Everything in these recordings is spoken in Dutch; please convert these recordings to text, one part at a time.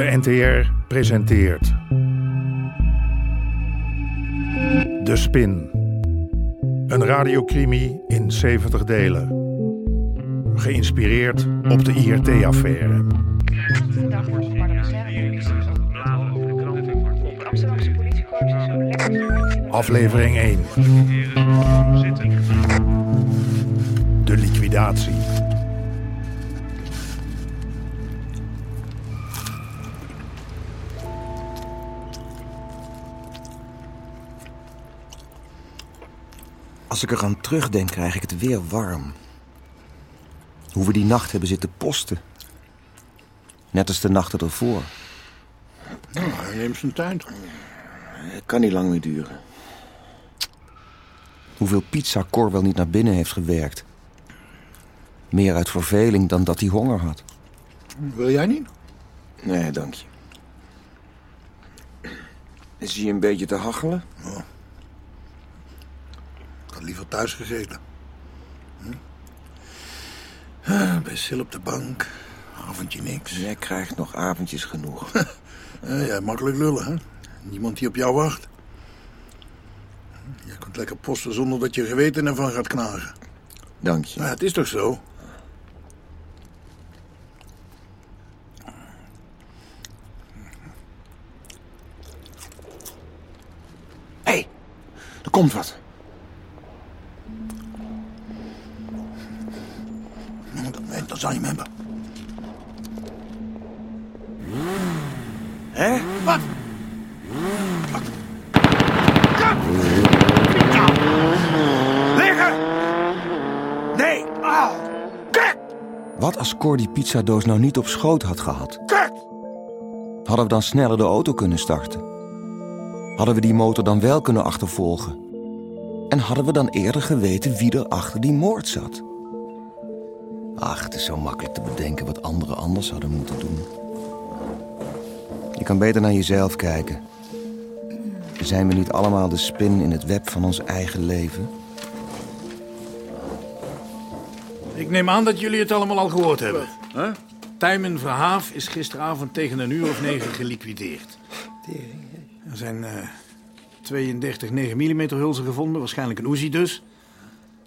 De NTR presenteert. De Spin. Een radiocrimi in 70 delen. Geïnspireerd op de IRT-affaire. Aflevering 1. De liquidatie. Als ik eraan terugdenk, krijg ik het weer warm. Hoe we die nacht hebben zitten posten. Net als de nachten ervoor. Hij neemt zijn tijd. Het kan niet lang meer duren. Hoeveel pizza Cor wel niet naar binnen heeft gewerkt. Meer uit verveling dan dat hij honger had. Wil jij niet? Nee, dank je. Is hij een beetje te hachelen? Ik had liever thuis gezeten. Hm? Bij Sil op de bank. Avondje niks. Jij krijgt nog avondjes genoeg. Ja, makkelijk lullen, hè? Niemand die op jou wacht. Je kunt lekker posten zonder dat je geweten ervan gaat knagen. Dank je. Nou, het is toch zo? Hé, hey, er komt wat. Hebben. Hè? Wat? Liggen! Nee! Kut! Wat als Cor die pizzadoos nou niet op schoot had gehad? Kut! Hadden we dan sneller de auto kunnen starten? Hadden we die motor dan wel kunnen achtervolgen? En hadden we dan eerder geweten wie er achter die moord zat? Ach, het is zo makkelijk te bedenken wat anderen anders hadden moeten doen. Je kan beter naar jezelf kijken. Zijn we niet allemaal de spin in het web van ons eigen leven? Ik neem aan dat jullie het allemaal al gehoord hebben. Huh? Tijmen Verhaaf is gisteravond tegen een uur of negen geliquideerd. Er zijn eh 32 9 mm hulzen gevonden, waarschijnlijk een Uzi dus.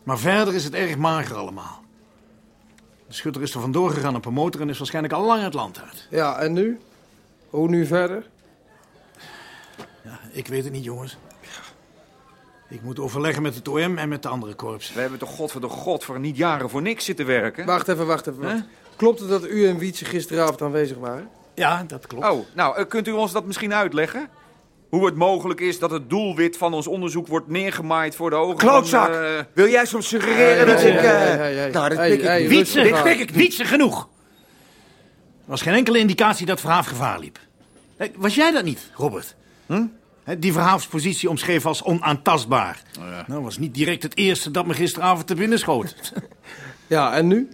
Maar verder is het erg mager allemaal. De schutter is er vandoor gegaan op een motor en is waarschijnlijk al lang het land uit. Ja, en nu? Hoe nu verder? Ja, ik weet het niet, jongens. Ik moet overleggen met het OM en met de andere korps. We hebben toch god voor de god voor niet jaren voor niks zitten werken? Wacht even, wacht even. wacht. Klopt het dat u en Wietse gisteravond aanwezig waren? Ja, dat klopt. Oh, nou, eh, kunt u ons dat misschien uitleggen? Hoe het mogelijk is dat het doelwit van ons onderzoek wordt neergemaaid voor de ogen Klootzak! van... eh, Wil jij soms suggereren dat Hey, ik... hey, eh. Nou, dat pik ik niet. aan. pik ik Wietse genoeg. Er was geen enkele indicatie dat Verhaaf gevaar liep. Was jij dat niet, Robert? Hè, Die Verhaafspositie omschreef als onaantastbaar. Nou, was niet direct het eerste dat me gisteravond te binnen schoot. Ja, en nu?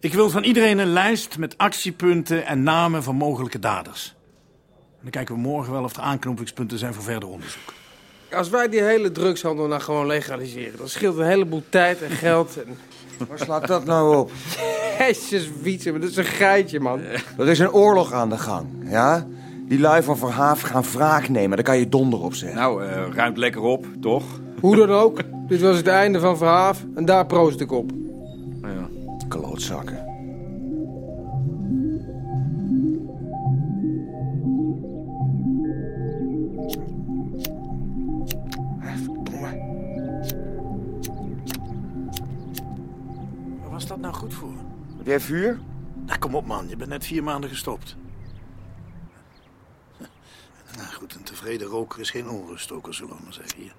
ik wil van iedereen een lijst met actiepunten en namen van mogelijke daders. Dan kijken we morgen wel of er aanknopingspunten zijn voor verder onderzoek. Als wij die hele drugshandel nou gewoon legaliseren, dan scheelt een heleboel tijd en geld. En... Waar slaat dat nou op? Jezus, Wietse, maar dat is een geitje, man. Er is een oorlog aan de gang, ja? Die lui van Verhaaf gaan wraak nemen, daar kan je donder op zeggen. nou, eh, ruimt lekker op, toch? Hoe dan ook, dit was het einde van Verhaaf en daar proost ik op. Ja. Klootzakken. Jij vuur? Nou, kom op man, je bent net vier maanden gestopt. Nou goed, een tevreden roker is geen onruststoker, zullen we maar zeggen hier.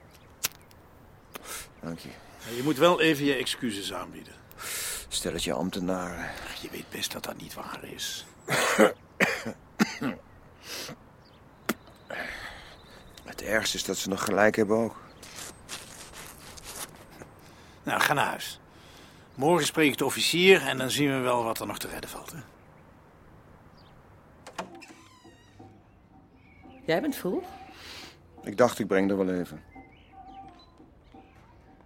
Dank je. Je moet wel even je excuses aanbieden. Stelletje ambtenaren. Je weet best dat dat niet waar is. Het ergste is dat ze nog gelijk hebben ook. Nou, ga naar huis. Morgen spreek ik de officier en dan zien we wel wat er nog te redden valt. Hè? Jij bent vroeg? Ik dacht, ik breng er wel even.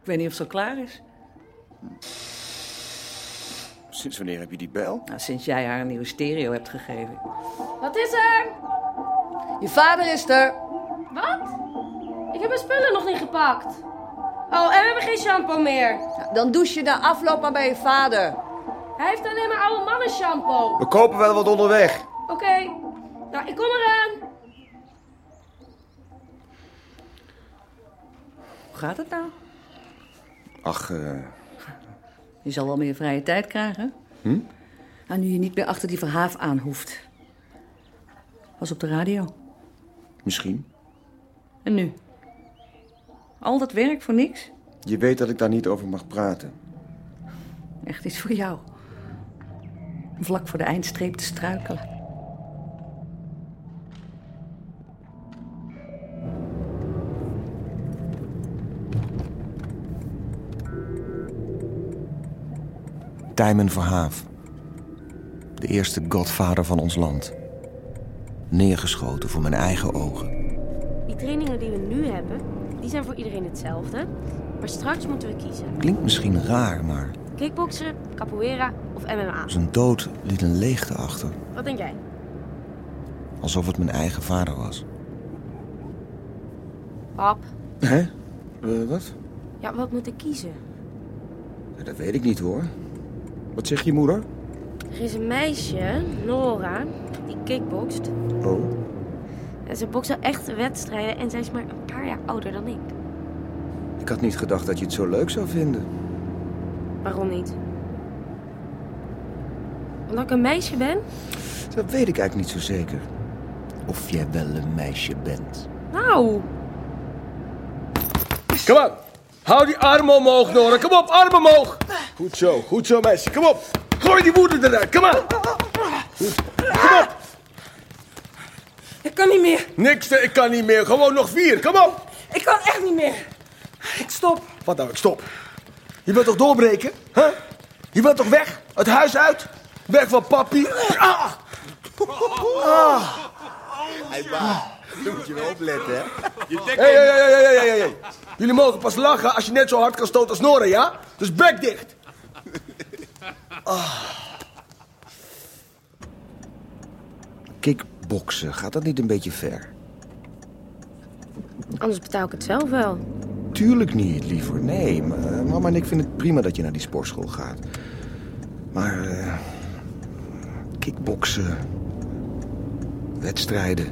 Ik weet niet of het al klaar is. Sinds wanneer heb je die bel? Nou, sinds jij haar een nieuwe stereo hebt gegeven. Wat is er? Je vader is er. Wat? Ik heb mijn spullen nog niet gepakt. Oh, en we hebben geen shampoo meer. Dan douche je na afloop maar bij je vader. Hij heeft alleen maar oude mannen shampoo. We kopen wel wat onderweg. Oké, nou, ik kom eraan. Hoe gaat het nou? Ach, eh, Je zal wel meer vrije tijd krijgen. Hm? Nou, nu je niet meer achter die verhaaf aan hoeft. Was op de radio. misschien. En nu? Al dat werk voor niks? Je weet dat ik daar niet over mag praten. Echt iets voor jou. Om Vlak voor de eindstreep te struikelen. Tijmen Verhaaf. De eerste godvader van ons land. Neergeschoten voor mijn eigen ogen. Die trainingen die we nu hebben, die zijn voor iedereen hetzelfde. Maar straks moeten we kiezen. Klinkt misschien raar, maar Kickboksen, capoeira of MMA. zijn dood liet een leegte achter. Wat denk jij? Alsof het mijn eigen vader was. Pap, Hè? Eh, wat? ja, wat moet ik kiezen? Ja, dat weet ik niet hoor. Wat zegt je moeder? Er is een meisje, Nora, die kickbokst. Oh. En ze bokst wel echte wedstrijden en zij is maar een paar jaar ouder dan ik. Ik had niet gedacht dat je het zo leuk zou vinden. Waarom niet? Omdat ik een meisje ben? Dat weet ik eigenlijk niet zo zeker. Of jij wel een meisje bent. Nou, Kom op. Hou die armen omhoog, Nora. Kom op, armen omhoog. Goed zo, goed zo, meisje. Kom op. Gooi die woede eruit. Kom. Goed. Kom op. Ik kan niet meer. Niks, te- ik kan niet meer. Gewoon nog vier. Kom op. Ik kan echt niet meer. Ik stop. Wat nou, ik stop. Je wilt toch doorbreken? Huh? Je wilt toch weg? Het huis uit? Weg van papi? Ah. Ah. Dan moet je wel opletten, hè? Hey, hey, hey, hey, hey, hey, hey. Jullie mogen pas lachen als je net zo hard kan stoten als Nora, ja? Dus bek dicht. Kickboksen, gaat dat niet een beetje ver? anders betaal ik het zelf wel. Tuurlijk niet, liever. Nee, maar mama en ik vinden het prima dat je naar die sportschool gaat. Maar, eh kickboksen, wedstrijden.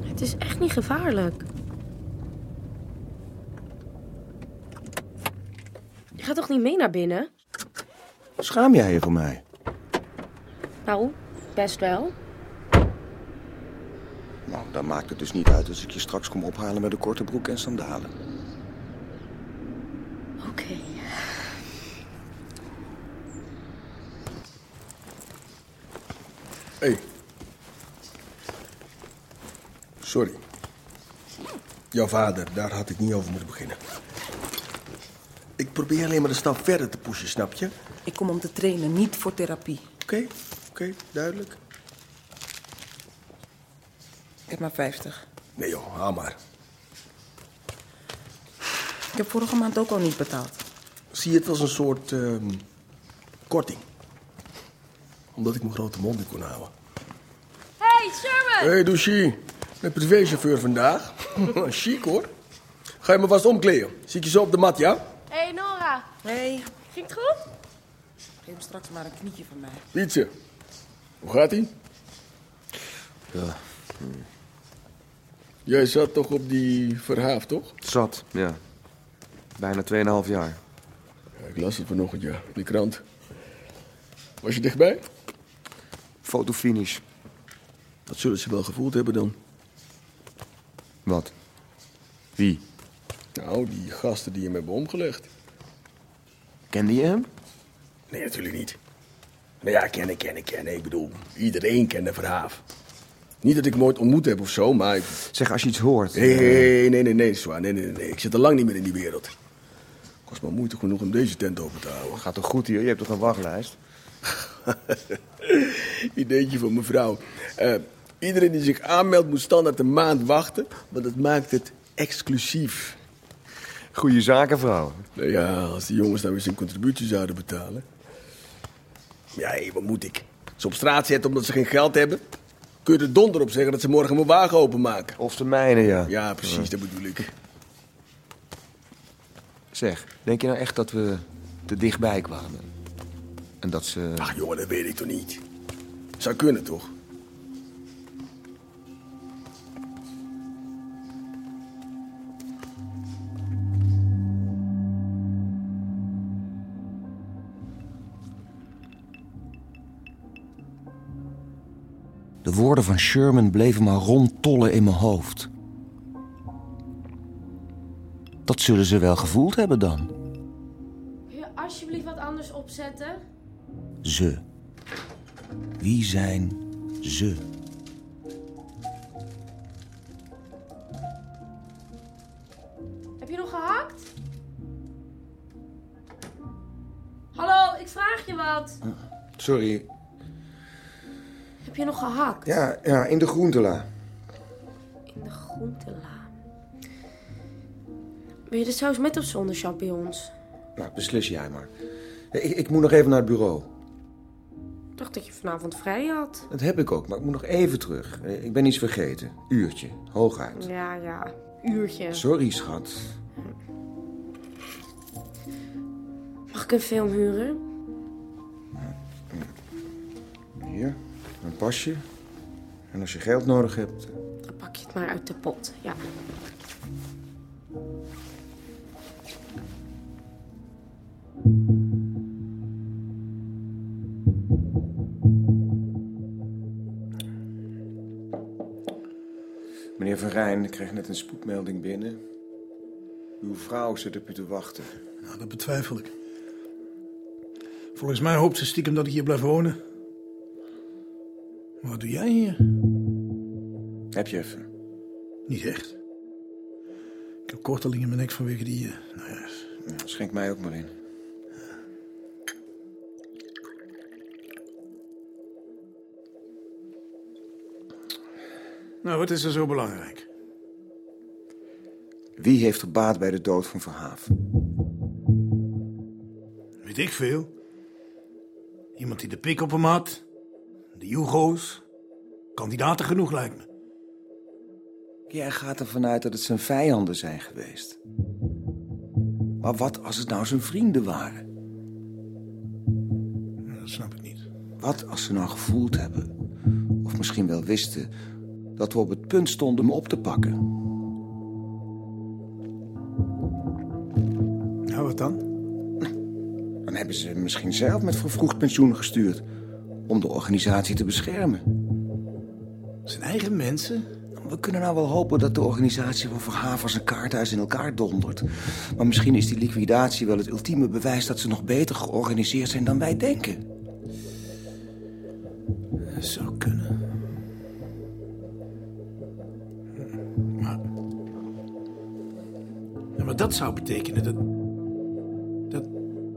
Het is echt niet gevaarlijk. Je gaat toch niet mee naar binnen? Schaam jij je voor mij? Nou, best wel. Nou, dan maakt het dus niet uit als ik je straks kom ophalen met een korte broek en sandalen. Oké. Hé. Sorry. Jouw vader, daar had ik niet over moeten beginnen. Ik probeer alleen maar de stap verder te pushen, snap je? Ik kom om te trainen, niet voor therapie. Oké, oké, duidelijk. Ik heb maar 50. Nee joh, haal maar. Ik heb vorige maand ook al niet betaald. Zie je het als een soort ehm, korting. Omdat ik mijn grote mond niet kon houden. Hey, Sherman! Hé, hey, Douchy. Met privéchauffeur vandaag. Chic hoor. Ga je me vast omkleden. Zie ik je zo op de mat, ja? Hey, Nora. Hey, Ging het goed? geef me straks maar een knietje van mij. Pietje. Hoe gaat ie? Ja. Jij zat toch op die verhaaf, toch? Zat, ja. Bijna 2,5 jaar. Ja, ik las het vanochtend, ja. in Die krant. Was je dichtbij? Fotofinish. Dat zullen ze wel gevoeld hebben dan. Wat? Wie? Nou, die gasten die hem hebben omgelegd. Kende je hem? Nee, natuurlijk niet. Nou ja, kennen, kennen, kennen. Ik bedoel, iedereen kende Verhaaf. Niet dat ik hem ooit ontmoet heb of zo, maar... Ik... Zeg, als je iets hoort... Nee, nee, nee, nee, nee, zwaar. Nee, nee, nee, nee. Ik zit al lang niet meer in die wereld. Kost me moeite genoeg om deze tent open te houden. Gaat toch goed hier? Je hebt toch een wachtlijst? Ideetje van mevrouw. Eh, iedereen die zich aanmeldt moet standaard een maand wachten, want dat maakt het exclusief. Goeie zaken, vrouw. Nou ja, als die jongens nou eens een contributie zouden betalen. Ja, hé, wat moet ik? Ze op straat zetten omdat ze geen geld hebben? Kun je er donder op zeggen dat ze morgen mijn wagen openmaken? Of de mijne, ja. Ja, precies, dat bedoel ik. Zeg, denk je nou echt dat we te dichtbij kwamen? En dat ze... Ach jongen, dat weet ik toch niet. Zou kunnen, toch? Woorden van Sherman bleven maar rondtollen in mijn hoofd. Dat zullen ze wel gevoeld hebben dan. Kun je alsjeblieft wat anders opzetten? Ze. Wie zijn ze? Heb je nog gehakt? Hallo, ik vraag je wat. Sorry. Heb je nog gehakt? Ja, ja, in de groentela. In de groentela. Wil je de saus met of zonder champignons? Nou, beslis jij maar. Ik, ik moet nog even naar het bureau. Ik dacht dat je vanavond vrij had. Dat heb ik ook, maar ik moet nog even terug. Ik ben iets vergeten. Uurtje, hooguit. Ja, ja. Uurtje. Sorry, schat. Mag ik een film huren? Hier, een pasje. En als je geld nodig hebt... Dan pak je het maar uit de pot. Ja. Meneer Van Rijn, ik kreeg net een spoedmelding binnen. Uw vrouw zit op u te wachten. Nou, dat betwijfel ik. Volgens mij hoopt ze stiekem dat ik hier blijf wonen. Wat doe jij hier? Heb je even? Niet echt. Ik heb korteling in mijn nek vanwege die... eh, nou ja, Ja, schenk mij ook maar in. nou, wat is er zo belangrijk? Wie heeft er baat bij de dood van Verhaaf? Weet ik veel. Iemand die de pik op hem had. De Jugo's. Kandidaten genoeg lijkt me. Jij gaat ervan uit dat het zijn vijanden zijn geweest. Maar wat als het nou zijn vrienden waren? Dat snap ik niet. Wat als ze nou gevoeld hebben, of misschien wel wisten, dat we op het punt stonden hem op te pakken? Nou, wat dan? Dan hebben ze hem misschien zelf met vervroegd pensioen gestuurd om de organisatie te beschermen. Zijn eigen mensen? We kunnen nou wel hopen dat de organisatie van Verhaven zijn kaarthuis in elkaar dondert. Maar misschien is die liquidatie wel het ultieme bewijs dat ze nog beter georganiseerd zijn dan wij denken. Dat zou kunnen. Maar... Ja, maar dat zou betekenen dat... Dat...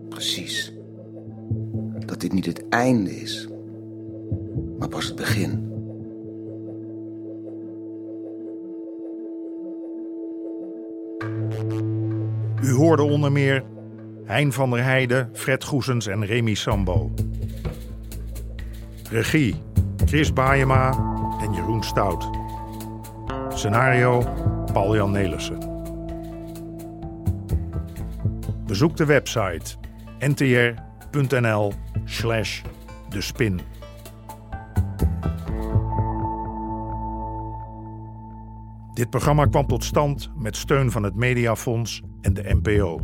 Precies. Dat dit niet het einde is, maar pas het begin. U hoorde onder meer Hein van der Heijden, Fred Goesens en Remy Sambo. Regie Chris Baayema en Jeroen Stout. Scenario Paul-Jan Nelissen. Bezoek de website ntr.nl slash de spin. Dit programma kwam tot stand met steun van het Mediafonds en de NPO.